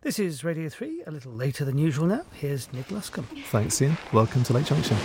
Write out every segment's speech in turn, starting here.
This is Radio 3, a little later than usual now. Here's Nick Luscombe. Thanks, Ian. Welcome to Late Junction.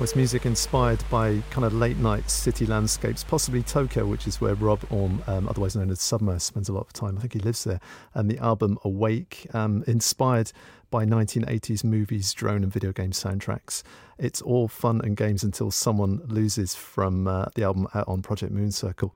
Was music inspired by kind of late night city landscapes, possibly Tokyo, which is where Rob Orme, um, otherwise known as Submerse, spends a lot of time. I think he lives there. And the album Awake, um, inspired by 1980s movies, drone, and video game soundtracks. It's all fun and games until someone loses from uh, the album out on Project Mooncircle.